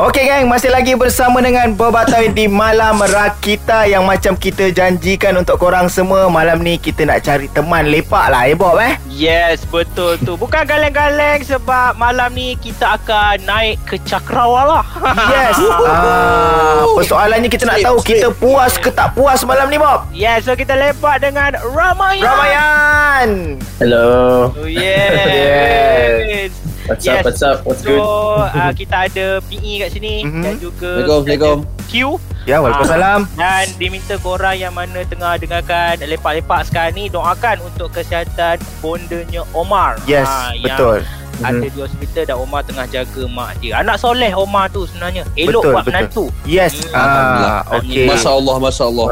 Okey gang, masih lagi bersama dengan Berbatoi di Malam Rakita Yang macam kita janjikan untuk korang semua Malam ni kita nak cari teman lepak lah eh Bob eh Yes, betul tu. Bukan galeng-galeng sebab malam ni kita akan naik ke Cakrawala. Yes ah, Persoalannya kita nak tahu kita puas ke tak puas malam ni Bob yes, so kita lepak dengan Ramayan. Ramayan Hello. Oh, yes. What's Yes. up? What's up? What's So, good? uh, kita ada PE kat sini Mhm. dan juga Assalamualaikum. Q. Ya, Waalaikumsalam Dan diminta korang yang mana tengah dengarkan lepak-lepak sekarang ni doakan untuk kesihatan bondanya Omar. Yes, Ah, yang betul Ada di hospital dan Omar tengah jaga mak dia. Anak soleh Omar tu sebenarnya. Elok Betul, buat betul. menantu. Yes Hmm. ah, Okey Masya Allah, Masya Allah.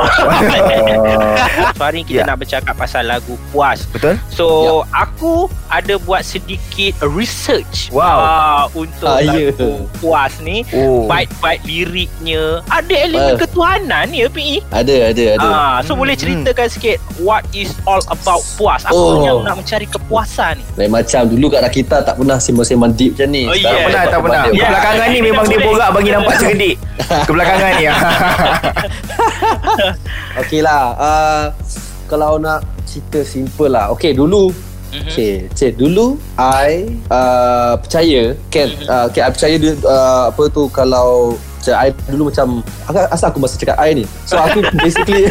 So hari ni kita Ya. nak bercakap pasal lagu Puas. Betul So aku ada buat sedikit research Wow. uh, untuk Ah, ya. lagu Puas ni. Oh Bait-bait liriknya ada elemen Ah. ketuhanan ya PE. Ada, ada, ada. Ah, so Hmm, boleh ceritakan sikit what is all about puas. Apa Oh. yang nak mencari kepuasan ni? Lain macam dulu kat Rakita tak pernah sembang-sembang deep macam ni. Oh, Tak Yeah. pernah, tak pernah. Yeah. Kebelakangan ni memang dia borak bagi nampak cerdik. Kebelakangan ni. Okey lah. Uh, kalau nak cerita simple lah. Okey, dulu Mhm. Okay, cik dulu I uh, percaya kan uh, okay, I percaya dia uh, apa tu kalau macam I dulu macam asal, asal aku masih cakap I ni so aku basically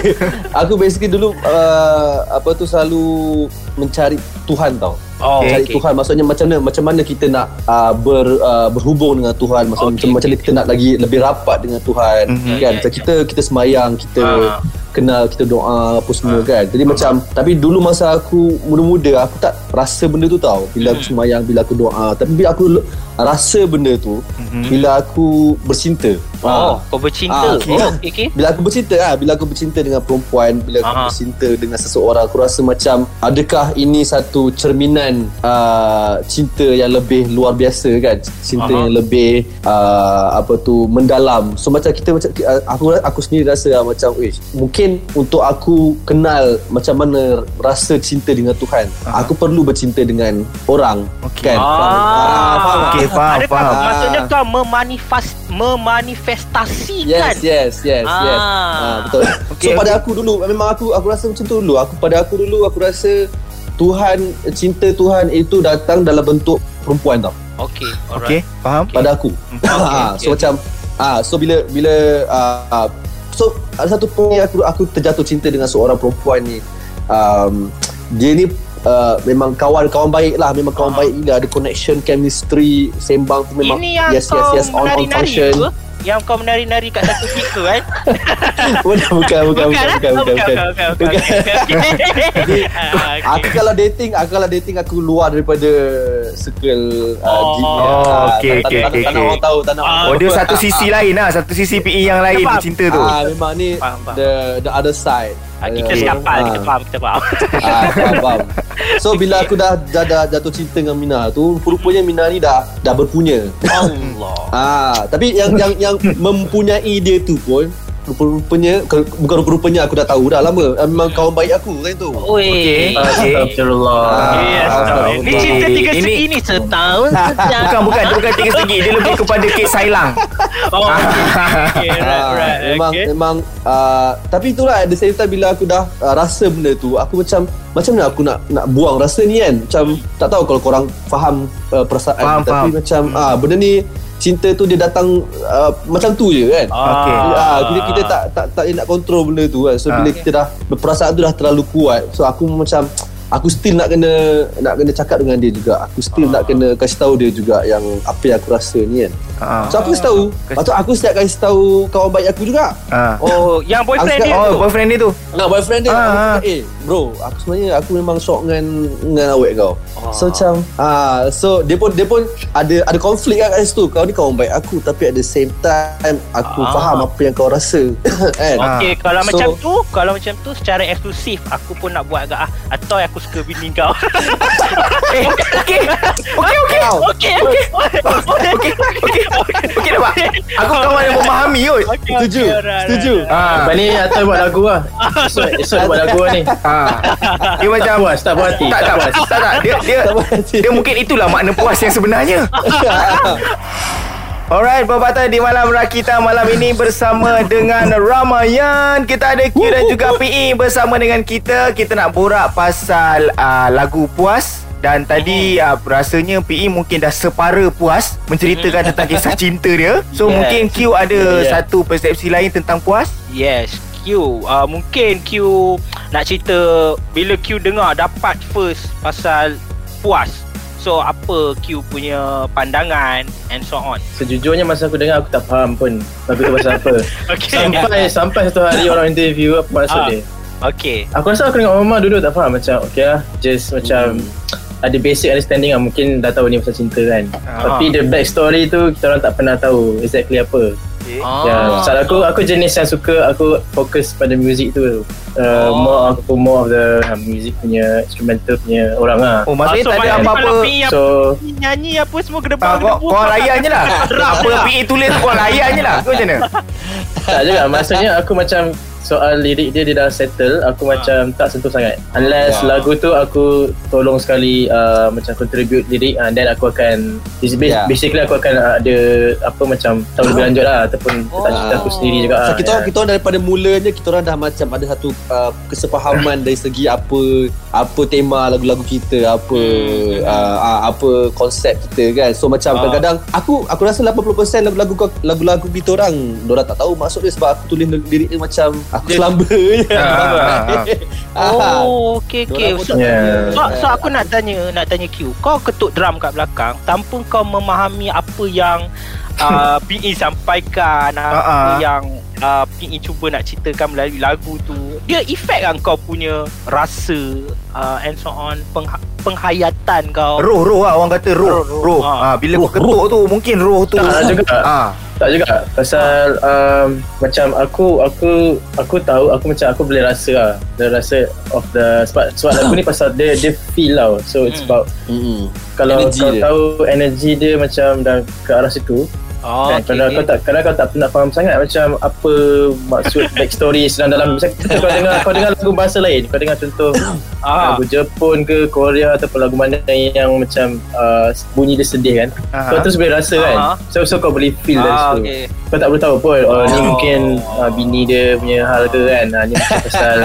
aku basically dulu uh, apa tu selalu mencari Tuhan tau Oh, cari okay. Tuhan. Maksudnya macam mana macam mana kita nak uh, ber uh, berhubung dengan Tuhan? Maksudnya Okay, macam, macam okay, mana kita nak lagi lebih rapat dengan Tuhan Mhm. kan? Yeah, macam kita kita semayang kita Ah. kenal kita doa apa semua kan? Jadi macam tapi dulu masa aku muda-muda aku tak rasa benda tu tau. Bila aku Mhm. semayang bila aku doa. Tapi bila aku rasa benda tu Mhm. bila aku bercinta Oh, Ah. kau bercinta. Ah, okay. Oh, okay, okay. bila aku bercinta ah bila aku bercinta dengan perempuan bila aku Aha. bercinta dengan seseorang aku rasa macam adakah ini satu cerminan uh, cinta yang lebih luar biasa kan cinta Aha. yang lebih uh, apa tu mendalam so macam kita macam aku aku sendiri rasa lah, macam eh mungkin untuk aku kenal macam mana rasa cinta dengan Tuhan Aha. aku perlu bercinta dengan orang Okey. kan Ah, faham? Okey, faham, Adakah faham. maksudnya kau memanifest memanifestasikan Yes, yes, yes, Ah. yes. Ah, betul. Okay, so pada aku dulu memang aku aku rasa macam tu dulu. Aku pada aku dulu aku rasa Tuhan cinta Tuhan itu datang dalam bentuk perempuan tau. Okey, alright. Okey, faham? Pada aku. Okay, Ah, so okay. macam ah so bila bila ah, ah, so ada satu point aku aku terjatuh cinta dengan seorang perempuan ni. Um, dia ni uh, memang kawan kawan baik lah memang kawan Ah. baik gila ada connection chemistry sembang tu memang Ini yang yes kau yes yes on on menari-nari function tu? Yang kau menari-nari kat satu beat tu kan? bukan bukan bukan bukan eh? bukan bukan, bukan. Ah. Aku kalau dating Aku kalau dating Aku luar daripada Circle uh, Oh. Oh, Ah, okey, tak- okey, tak- okey, Tak nak okey. orang tahu Tak nak orang Ah, Oh, tahu. dia satu sisi lain lah. Satu sisi PE yang lain cinta tu. Ah, memang ni. The the other side Ah, kita Okey. sekapal, kita Ah. faham, kita faham. ah, faham, faham. So bila aku dah, dah, dah jatuh cinta dengan Mina tu Rupanya Mina ni dah Dah berpunya Allah. Ah, tapi yang yang yang mempunyai dia tu pun rupa-rupanya ke- bukan rupa-rupanya aku dah tahu dah lama Ah, memang kawan baik aku kan tu. Oi. Okey. Okey. Astagfirullah. Yes, Ah, Ini cinta tiga Ini- segi ni setahun sejak. Bukan, bukan. Dia bukan tiga segi. Dia lebih kepada kek sailang. Oh, okay. Right, Ah, right. memang memang tapi itulah at the same time bila aku dah rasa benda tu aku macam macam mana aku nak nak buang rasa ni kan macam tak tahu kalau korang faham uh, perasaan Faham, tapi faham. macam ah benda ni cinta tu dia datang uh, macam tu je kan Okey. Ah, kita, kita tak tak tak nak kontrol benda tu kan. So Ah. bila kita dah perasaan tu dah terlalu kuat. So aku macam aku still nak kena nak kena cakap dengan dia juga. Aku still nak kena kasih tahu dia juga yang apa yang aku rasa ni kan. Ah. So aku kasih tahu. Lepas tu aku setiap kasih tahu kawan baik aku juga. Ah. Oh, yang boyfriend Aku dia cakap, tu. Oh, boyfriend dia tu. Nah boyfriend dia Ah, aku ah. cakap, Eh bro Aku sebenarnya Aku memang shock dengan Dengan awet kau Ah. So macam ah, So dia pun Dia pun ada Ada konflik kat situ Kau ni kawan baik aku Tapi at the same time Aku Ah. faham apa yang kau rasa Kan Okey, kalau So- macam tu, kalau macam tu secara eksklusif aku pun nak buat agak ah. Atau aku suka bini kau. Eh, okey. Okey, okey. Kau. Okey, okey. Okey, okey. Okey nampak? Aku kawan yang memahami kot. Okey, Setuju okey, Setuju. Lepas ni Atul buat lagu lah Esok, buat lagu lah ni Ah. Dia macam puas, tak puas hati, Tak, tak tak, puas. tak, tak. Dia mungkin itulah makna puas yang sebenarnya. Alright, Babatah di Malam Rakita malam ini bersama dengan Ramayan. Kita ada Q dan juga PE bersama dengan kita. Kita nak borak pasal uh, lagu puas. Dan tadi uh, rasanya PE mungkin dah separa puas menceritakan tentang kisah cinta dia. So Yes. mungkin Q ada Yeah. satu persepsi lain tentang puas. Yes, Q. Uh, mungkin Q nak cerita bila Q dengar dapat first pasal puas. So apa Q punya pandangan and so on. Sejujurnya masa aku dengar aku tak faham pun lagu tu pasal apa. Okay. Sampai sampai satu hari orang interview apa maksud Ah. dia. Okay. Aku rasa aku dengan Mama dulu tak faham macam okay lah just macam ada basic understanding lah mungkin dah tahu ni pasal cinta kan. Ah. Tapi the back story tu kita orang tak pernah tahu exactly apa. Ah. Ya, pasal aku aku jenis yang suka aku fokus pada music tu. Uh, Oh. more aku more of the uh, music punya instrumental punya orang lah. Oh maksudnya Ah, so tak ada apa-apa. So nyanyi apa semua kena Ah, kau, kau layan je lah Apa PE tulis tu kau layan je lah Kau macam mana? tak juga maksudnya aku macam soal lirik dia dia dah settle aku macam tak sentuh sangat unless Ya. lagu tu aku tolong sekali uh, macam contribute lirik uh, then aku akan is bas- Ya. basically aku akan uh, ada apa macam tahu lebih lanjut lah ataupun letak cerita aku sendiri juga So, ah, kita ya. orang kita orang daripada mulanya kita orang dah macam ada satu uh, kesepahaman dari segi apa apa tema lagu-lagu kita, apa uh, uh, apa konsep kita kan. So macam Ah. kadang-kadang aku aku rasa 80% lagu-lagu lagu-lagu kita orang orang tak tahu maksud dia sebab aku tulis lirik dia macam aku selamba je. Ah, ah, Ah. Oh, okay, okay. So, Yeah. so, so, aku nak tanya, nak tanya Q. Kau ketuk drum kat belakang tanpa kau memahami apa yang uh, PE sampaikan, apa Ah, ah. yang uh, PE cuba nak ceritakan melalui lagu tu. Dia efek kan kau punya rasa uh, and so on, pengha- penghayatan kau. Roh roh lah orang kata roh Roh, roh. roh. Ah. Ah bila kau ketuk tu mungkin roh tu. Tak juga. Ah. Tak juga pasal um, macam aku aku aku tahu aku macam aku boleh rasa lah boleh rasa of the sebab sebab lagu ni pasal dia dia feel tau so it's Hmm. about Mm-mm. kalau Energy kau dia. tahu energi dia macam dah ke arah situ Oh, kan, kalau kau tak kadang kau tak pernah faham sangat macam apa maksud backstory sedang dalam macam kau dengar kau dengar lagu bahasa lain kau dengar contoh ah. lagu Jepun ke Korea ataupun lagu mana yang macam uh, bunyi dia sedih kan Aha. kau terus boleh rasa kan Aha. so, so kau boleh feel dari Ah, situ okay. kau tak boleh tahu pun oh, ni Oh. mungkin uh, bini dia punya hal ke kan uh, ni macam pasal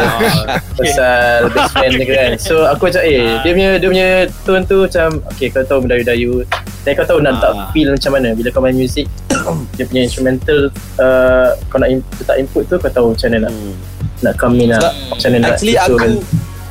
pasal best friend dia kan so aku macam eh dia punya dia punya tone tu macam okay kau tahu Melayu-Dayu dan kau tahu nak letak Ah. feel macam mana bila kau main music dia punya instrumental uh, kau nak in, letak input tu kau tahu macam mana nak Mm. nak come in lah Sebab macam mana nak Actually aku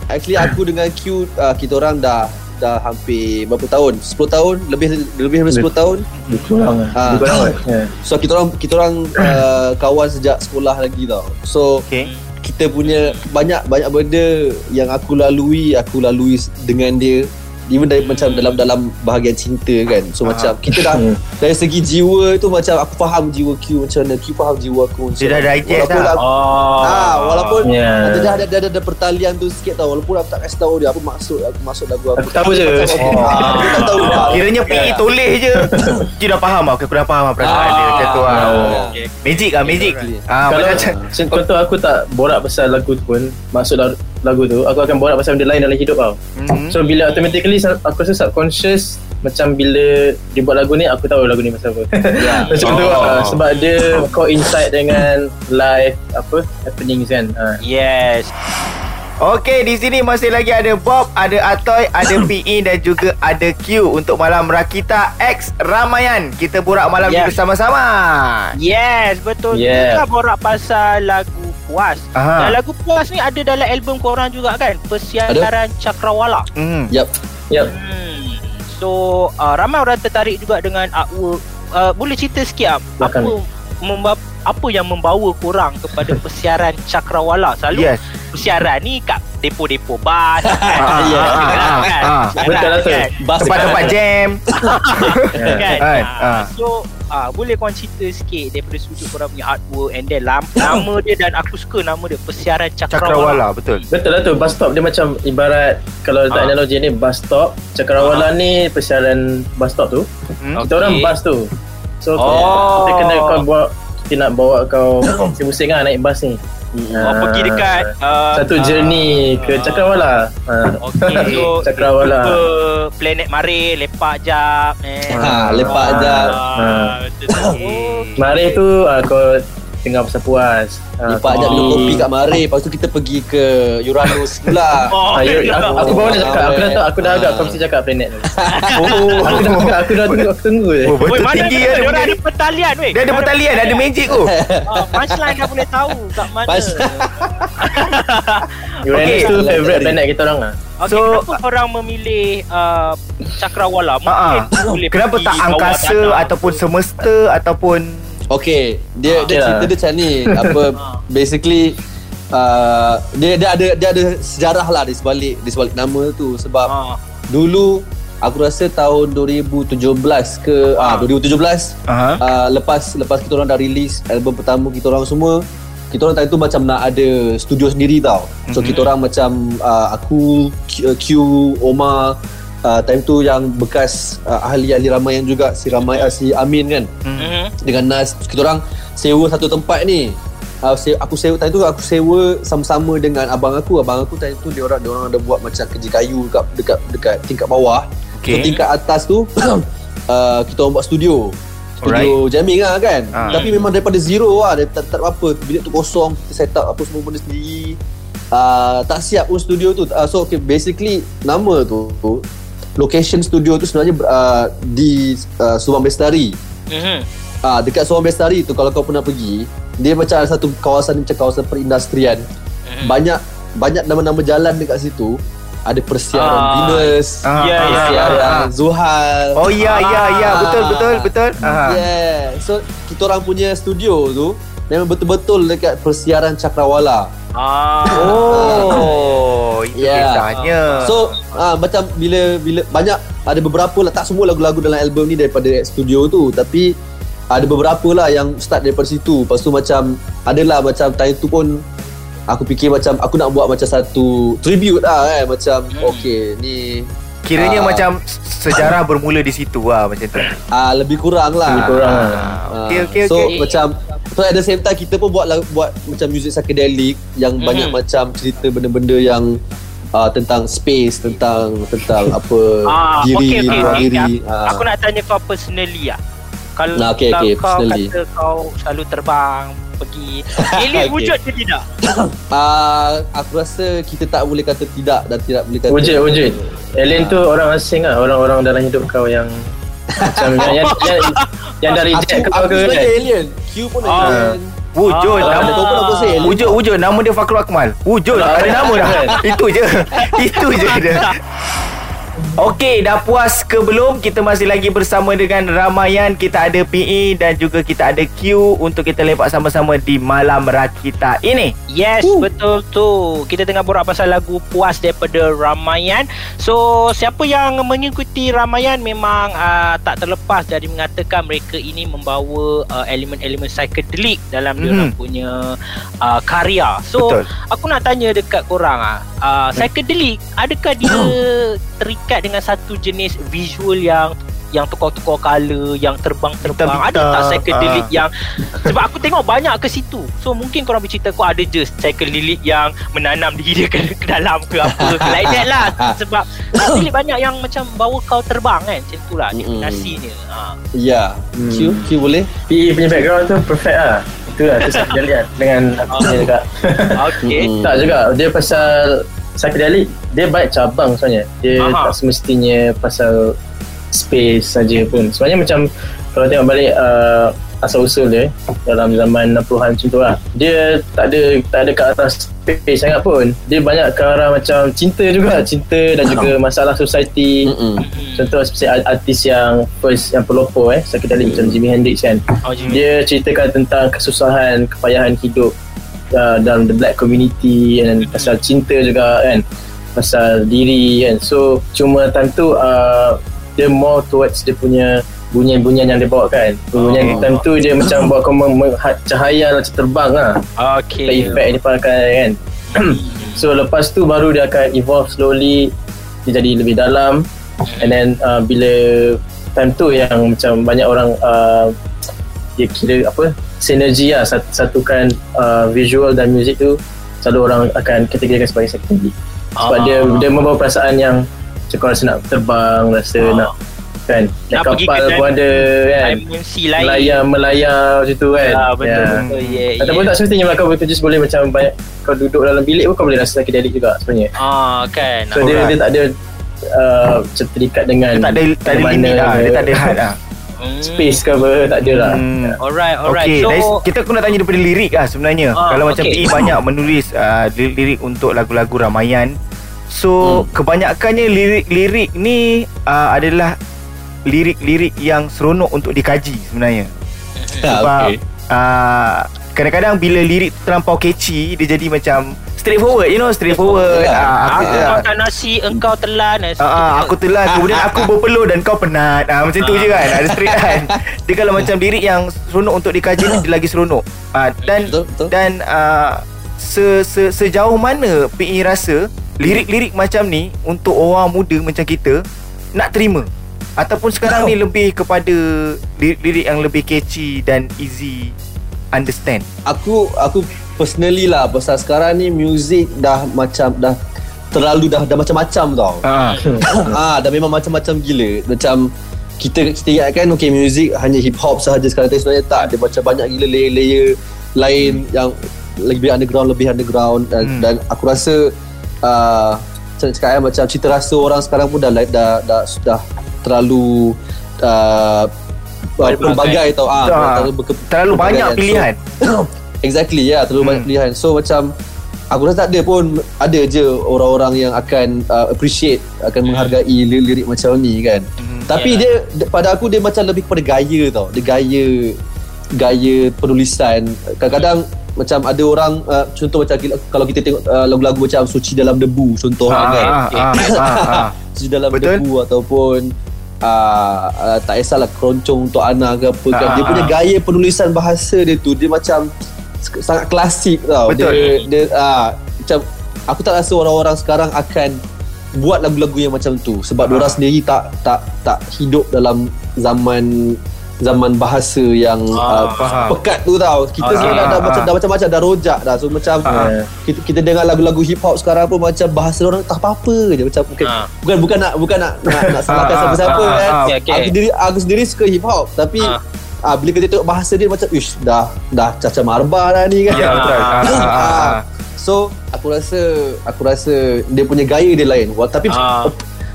Actually aku dengan Q uh, Kita orang dah Dah hampir Berapa tahun 10 tahun Lebih lebih daripada 10 tahun lebih kurang lah Ah. lebih kurang lah yeah. So kita orang Kita orang uh, Kawan sejak sekolah lagi tau So Okay. kita punya Banyak banyak benda Yang aku lalui Aku lalui dengan dia Even dari macam dalam dalam bahagian cinta kan So Ah. macam kita dah Hmm. Dari segi jiwa tu macam Aku faham jiwa Q macam mana Q faham jiwa aku macam Dia dah digest Walaupun dah. aku- Oh. Ah, walaupun Yeah. ada dah ada, ada, ada, ada pertalian tu sikit tau Walaupun aku tak kasi tahu dia apa maksud aku maksud lagu aku. Aku tahu je. Oh. Aku tak tahu. Ah, Kiranya PE tulis je Dia dah faham lah Aku dah faham lah perasaan dia Macam tu lah Ah. Magic lah magic ah, Kalau contoh aku tak borak pasal lagu tu pun Maksud lagu tu Aku akan borak pasal benda lain dalam hidup tau Mhm. So bila automatically Aku rasa subconscious Macam bila Dia buat lagu ni Aku tahu lagu ni pasal apa Ya. Macam tu Oh. lah Sebab dia coincide dengan Live Apa Happenings kan ha. Yes. Okey, di sini masih lagi ada Bob, ada Atoy, ada PE dan juga ada Q untuk malam Rakita X Ramayan. Kita borak malam Yeah. ni bersama-sama. Yes, betul. Yeah. Kita borak pasal lagu Puas. Aha. Dan lagu Puas ni ada dalam album korang juga kan? Persiaran Cakrawala. Hmm. Yep. Yep Hmm. So, uh, ramai orang tertarik juga dengan artwork. Uh, boleh cerita sikit apa Belakang apa, memba- apa yang membawa korang kepada persiaran Cakrawala? Selalu Yes. persiaran ni kat depo-depo bas. Ah, kan? ya, kan? ah, ah, kan? ah. Betul lah tu. kan? Bas Tempat-tempat jam. kan? Kan? Ah. So ah boleh korang cerita sikit daripada sudut korang punya artwork and then lam, nama dia dan aku suka nama dia Persiaran Cakrawala. Cakrawala, betul. Betul lah tu Bus stop dia macam Ibarat Kalau letak Ah. analogi ni Bus stop Cakrawala ni Persiaran bus stop tu Hmm. Kita orang bus tu So Oh. kita kena kau bawa Kita nak bawa kau Pusing-pusing lah naik bus ni Oh, pergi dekat uh, Satu ah, journey ke Cakrawala ha. Okay, so Cakrawala jumpa planet mari lepak jap eh. Ha, lepak jap. Ah, Mari tu uh, kau tengah pasal puas. Uh, Lepas ajak minum kopi kat Mare Lepas tu kita pergi ke Uranus pula Oh, Ah, ya. aku, aku baru nak cakap Aku dah tahu Aku dah agak Kau mesti cakap planet tu Oh, Aku dah cakap Aku dah tunggu Aku tunggu je oh Weh, betul mana tinggi dia? kan Dia ada pertalian weh. Dia ada pertalian, ada magic tu. Ah, punchline dah boleh tahu kat mana. Uranus tu favourite planet kita orang lah Okay, So- kenapa korang memilih uh, Cakrawala? Mungkin Ah, ah. boleh Kenapa tak angkasa ataupun semesta ataupun Okay Dia, dia Ah. cerita dia macam ni Apa Basically uh, dia, dia ada dia ada sejarah lah di sebalik di sebalik nama tu sebab Ah. dulu aku rasa tahun 2017 ke ah, 2017 Aha. uh, lepas lepas kita orang dah release album pertama kita orang semua kita orang time tu macam nak ada studio sendiri tau so Mhm. kita orang macam uh, aku Q, Q Omar uh, time tu yang bekas uh, ahli-ahli Ramayana juga si Ramai uh, si Amin kan. Mhm. dengan Nas kita orang sewa satu tempat ni. Uh, sewa, aku sewa time tu aku sewa sama-sama dengan abang aku. Abang aku time tu dia orang dia orang ada buat macam kerja kayu dekat dekat dekat tingkat bawah. Okay. so tingkat atas tu uh, kita orang buat studio. Studio jamming lah kan. Ah. tapi memang daripada zero lah dia tak, tak apa. Bilik tu kosong kita set up apa semua benda sendiri. Uh, tak siap pun studio tu. Uh, so okay, basically nama tu location studio tu sebenarnya uh, di uh, Subang Bestari Mhm. Ah dekat Subang Bestari tu kalau kau pernah pergi, dia macam ada satu kawasan macam kawasan perindustrian. Mhm. Banyak banyak nama-nama jalan dekat situ. Ada persiaran Ah. Venus, Ah, Ya, ya, persiaran ah, ah. Zuhal. Oh ya ya ya Ah. betul betul betul. Aha. Yeah. So kita orang punya studio tu memang betul-betul dekat persiaran Cakrawala. Ah. Oh, itu Yeah. kisahnya. So ah macam bila bila banyak ada beberapa lah tak semua lagu-lagu dalam album ni daripada studio tu tapi ada beberapa lah yang start daripada situ. Lepas tu macam adalah macam time tu pun aku fikir macam aku nak buat macam satu tribute lah kan macam Hmm. okay ni kiranya Ah. macam sejarah bermula di situ lah macam tu. ah lebih kurang lah. Lebih kurang lah. Ah, Okey okey so okey. macam so at the same time kita pun buat lagu- buat macam music psychedelic yang Mhm. banyak macam cerita benda-benda yang uh, tentang space tentang tentang apa Ah, diri okey, okey, luar okey. diri Aku, Ah. aku nak tanya kau personally lah. Kalau Nah, kalau okey, kau personally. kata kau selalu terbang pergi Alien Okey. wujud ke tidak? Ah, aku rasa kita tak boleh kata tidak dan tidak boleh kata Wujud wujud Alien tu orang asing lah Orang-orang dalam hidup kau yang Macam yang, yang, yang, yang dah aku, reject kau aku ke sebenarnya kan alien Q pun Ah. alien Wujud Ah, nama kau pun aku say alien Wujud wujud nama dia Fakrul Akmal. Wujud ada nama dah. Itu je. Itu je dia. Okey, dah puas ke belum? Kita masih lagi bersama dengan Ramayan. Kita ada PE dan juga kita ada Q untuk kita lepak sama-sama di Malam Rakita ini. Yes, betul tu. Kita tengah borak pasal lagu Puas daripada Ramayan. So, siapa yang mengikuti Ramayan memang uh, tak terlepas dari mengatakan mereka ini membawa uh, elemen-elemen psychedelic dalam mm Mhm. diorang punya uh, karya. So, Betul. aku nak tanya dekat korang ah, uh, psychedelic adakah dia terikat dengan satu jenis visual yang yang tukar-tukar color, yang terbang-terbang. Ada tak psychedelic Ah. yang sebab aku tengok banyak ke situ. So mungkin korang bercerita kau ada je psychedelic yang menanam diri dia ke, ke dalam ke apa ke like that lah. Sebab psychedelic banyak yang macam bawa kau terbang kan. Macam tu lah Mm-mm. definasinya. Ha. Ya Q Q boleh PE punya background tu perfect lah Itulah tu lihat Dengan aku punya dekat Okay. Mm-mm. Tak juga Dia pasal Psychedelic Dia banyak cabang sebenarnya Dia Aha. tak semestinya Pasal Space saja pun Sebenarnya macam Kalau tengok balik uh, Asal-usul dia Dalam zaman 60-an macam tu lah. Dia tak ada Tak ada ke atas Space sangat pun. Dia banyak ke arah macam Cinta juga. Cinta dan juga masalah society. Mm-mm. Contoh seperti art- artis yang First yang pelopor eh Psychedelic macam Jimi Hendrix kan. Oh, dia ceritakan tentang kesusahan, kepayahan hidup uh, dalam the black community dan pasal cinta juga kan. Pasal diri kan. So cuma time tu uh, dia more towards dia punya bunyian-bunyian yang dia bawa kan bunyian Oh. time tu dia macam buat kau mem- cahaya macam terbang lah Okay. okay. effect dia pakai kan so lepas tu baru dia akan evolve slowly dia jadi lebih dalam and then uh, bila time tu yang macam banyak orang uh, dia kira apa sinergi lah sat- satukan uh, visual dan music tu selalu orang akan kategorikan sebagai psychedelic sebab Ah. dia dia membawa perasaan yang macam kau rasa nak terbang rasa Ah. nak kan Nak pergi kapal ke pun ada kan lain melayar melayar macam tu kan Ah, betul Ya. betul yeah, Ataupun tak semestinya kau bekerja boleh macam banyak kau duduk dalam bilik pun kau boleh rasa psychedelic juga sebenarnya. Ah kan. So dia, dia tak ada uh, macam terikat dengan Dia tak ada tak ada limit lah. Dia tak ada had lah. Hmm. space ke apa tak ada lah. Hmm. Alright, alright. Okay, so dari, kita aku nak tanya daripada lirik lah sebenarnya. Ah, Kalau macam okay. PE banyak menulis uh, lirik untuk lagu-lagu Ramayan. So, Hmm. kebanyakannya lirik-lirik ni uh, adalah lirik-lirik yang seronok untuk dikaji sebenarnya. Ha, Sebab okay. uh, kadang-kadang bila lirik terlampau catchy, dia jadi macam straightforward, you know, straightforward. Ya. Uh, aku, uh, makan nasi, engkau telan. Ah, ah, aku telan Kemudian aku berpeluh Dan kau penat ah, Macam tu je kan Ada straight kan Dia kalau macam lirik yang Seronok untuk dikaji ni, Dia lagi seronok ah, Dan Betul, betul. Dan ah, se, se, Sejauh mana PE rasa Lirik-lirik macam ni Untuk orang muda macam kita Nak terima Ataupun sekarang ni Lebih kepada Lirik-lirik yang lebih catchy Dan easy Understand Aku aku personally lah pasal sekarang ni music dah macam dah terlalu dah dah macam-macam tau. ah. ah dah memang macam-macam gila. Macam kita kita ingat kan okay music hanya hip hop sahaja sekarang tapi sebenarnya tak dia macam banyak gila layer-layer lain yang lebih underground lebih underground dan, Hmm. dan aku rasa uh, macam cakap kan, macam cita rasa orang sekarang pun dah dah dah, dah sudah terlalu uh, Pelbagai. tau. Ah Ah, terlalu berke- Terlalu banyak. So, pilihan. Exactly ya yeah, Terlalu Hmm. banyak pilihan. So macam Aku rasa tak ada pun Ada je orang-orang yang akan uh, Appreciate Akan menghargai lirik-lirik macam ni kan. Hmm, Tapi dia dia- Pada aku dia macam lebih kepada gaya tau. Dia gaya Gaya penulisan. Kadang-kadang Macam ada orang uh, Contoh macam Kalau kita tengok uh, Lagu-lagu macam Suci dalam debu Contoh ah, kan. ah, ah, ah, ah. Suci dalam Betul. debu Ataupun uh, uh, Tak kisahlah Keroncong untuk anak ke apa kan Ah, Dia punya ah. gaya penulisan bahasa dia tu Dia macam Sangat klasik tau Betul. Dia, dia ah, Macam Aku tak rasa orang-orang sekarang akan Buat lagu-lagu yang macam tu Sebab Ah. diorang sendiri tak Tak tak hidup dalam Zaman Zaman bahasa yang Ah, uh, faham. Pekat tu tau Kita Ah, sekarang dah, ah, dah, ah. macam, dah macam-macam Dah rojak dah So macam Ah. kita, kita dengar lagu-lagu hip hop sekarang pun macam bahasa orang tak apa-apa je macam bukan Ah. bukan bukan nak bukan nak nak, nak salahkan Ah, ah, siapa-siapa ah, kan. ah, okey, okey. Aku sendiri aku sendiri suka hip hop tapi Ah. ah. bila kita tengok bahasa dia macam ish dah dah caca marba dah ni kan. Ya betul ah, ah, ah, ah. So aku rasa aku rasa dia punya gaya dia lain. Wah, tapi Ah.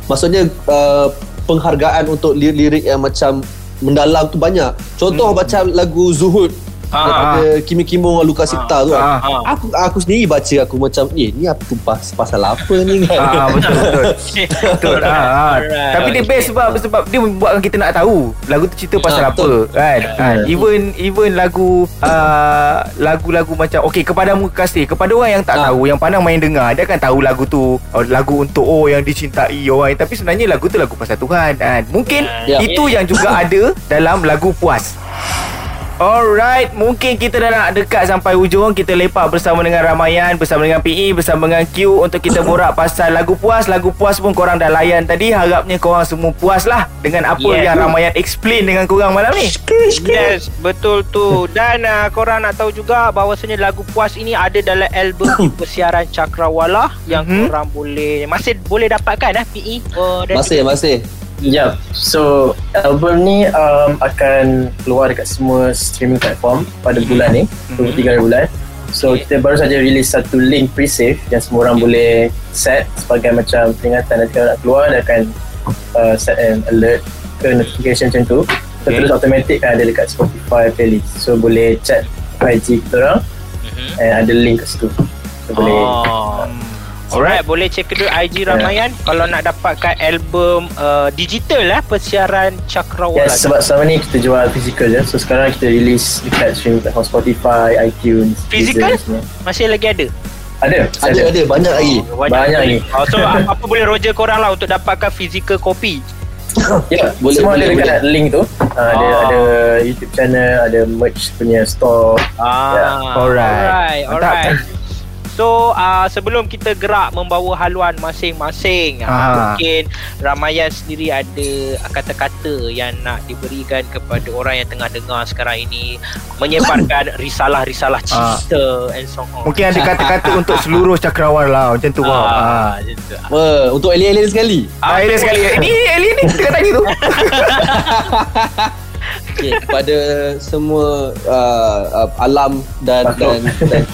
maksudnya uh, penghargaan untuk lirik-lirik yang macam mendalam tu banyak. Contoh Hmm. macam lagu Zuhud Ah, ada Kimi dengan Luka Sipta tu ah, kan. ah. Aku aku sendiri baca aku macam eh ni apa pas, pasal apa ni kan. Ah, betul betul. Betul. Ah, ah. Alright. Tapi dia best sebab sebab dia membuatkan kita nak tahu lagu tu cerita pasal Ah, apa kan. Ah, even even lagu ah, lagu-lagu macam okey kepadamu kasih kepada orang yang tak Ah. tahu yang pandang main dengar dia akan tahu lagu tu oh, lagu untuk oh yang dicintai orang tapi sebenarnya lagu tu lagu pasal Tuhan kan. Mungkin Ya. itu yang juga ada dalam lagu puas. Alright, mungkin kita dah nak dekat sampai hujung Kita lepak bersama dengan Ramayan Bersama dengan PE Bersama dengan Q Untuk kita borak pasal lagu puas Lagu puas pun korang dah layan tadi Harapnya korang semua puas lah Dengan apa Yeah. yang Ramayan explain dengan korang malam ni Yes, betul tu. Dan uh, korang nak tahu juga bahawasanya lagu puas ini ada dalam album Persiaran Cakrawala yang Mhm. korang boleh masih boleh dapatkan eh PE. Oh, Masih masih. Ya, so album ni um, akan keluar dekat semua streaming platform pada bulan ni, 23 hari bulan. So kita baru saja release satu link pre-save yang semua orang boleh set sebagai macam peringatan nanti kalau nak keluar dia akan uh, set an alert ke notification macam tu. So Okay. terus automatic kan ada dekat Spotify playlist. So boleh chat IG kita orang Mhm. and ada link kat situ. So boleh Oh. Alright, boleh check kedua IG Ramayan kalau nak dapatkan album uh, digital lah Persiaran Cakrawala. Yes, sebab selama ni kita jual physical je. So sekarang kita release dekat streaming platform Spotify, iTunes, Physical? Deezer. Masih lagi ada. Ada, Ada ada banyak lagi. Banyak lagi. Oh, so apa boleh roger korang lah untuk dapatkan physical copy. Ya, Boleh, semua boleh, ada dekat link tu. Uh, ada Ah. ada YouTube channel, ada merch punya store. Ah, Yeah. Alright. alright, alright. So uh, sebelum kita gerak membawa haluan masing-masing uh, Ah. Mungkin Ramayan sendiri ada kata-kata yang nak diberikan kepada orang yang tengah dengar sekarang ini Menyebarkan risalah-risalah cinta and so on Mungkin ada kata-kata untuk seluruh cakrawala Macam tu Ah, ah. macam tu. Apa? Untuk alien-alien sekali. Ah, Alien sekali Ini alien ni Kita tadi tu Okay, kepada semua uh, uh, alam dan dan, dan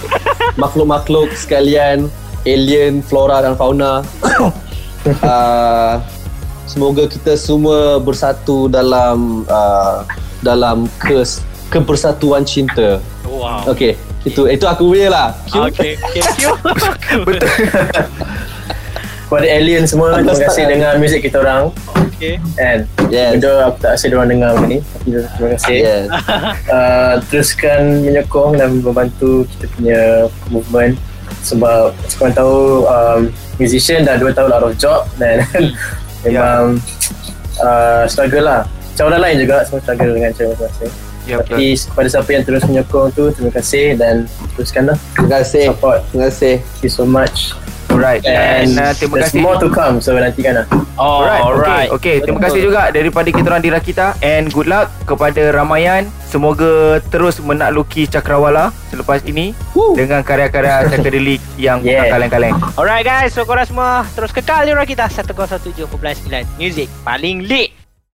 makhluk-makhluk sekalian, alien, flora dan fauna. uh, semoga kita semua bersatu dalam uh, dalam kes kebersatuan cinta. Wow Okay, itu itu aku punya lah. Okay, thank you Betul Kepada alien semua Terima kasih dengan muzik kita orang Okay. And Yes. Benda aku tak rasa diorang dengar benda ni Tapi terima kasih. Yes. uh, teruskan menyokong dan membantu kita punya movement. Sebab korang tahu um, musician dah 2 tahun out of job dan memang uh, struggle lah. Macam orang lain juga semua struggle dengan cara masing-masing Ya tapi kepada siapa yang terus menyokong tu terima kasih dan teruskanlah Terima kasih. support. Terima kasih. thank you so much Alright and uh, terima there's kasih more to come so nantikan lah Oh, Alright, alright. Okay, okay. terima kasih juga daripada kita orang di Rakita and good luck kepada Ramayan. Semoga terus menakluki Cakrawala selepas ini Woo. dengan karya-karya psychedelic yang Yeah. bukan kaleng-kaleng. Alright guys, so korang semua terus kekal di Rakita 107.9 Music paling lit.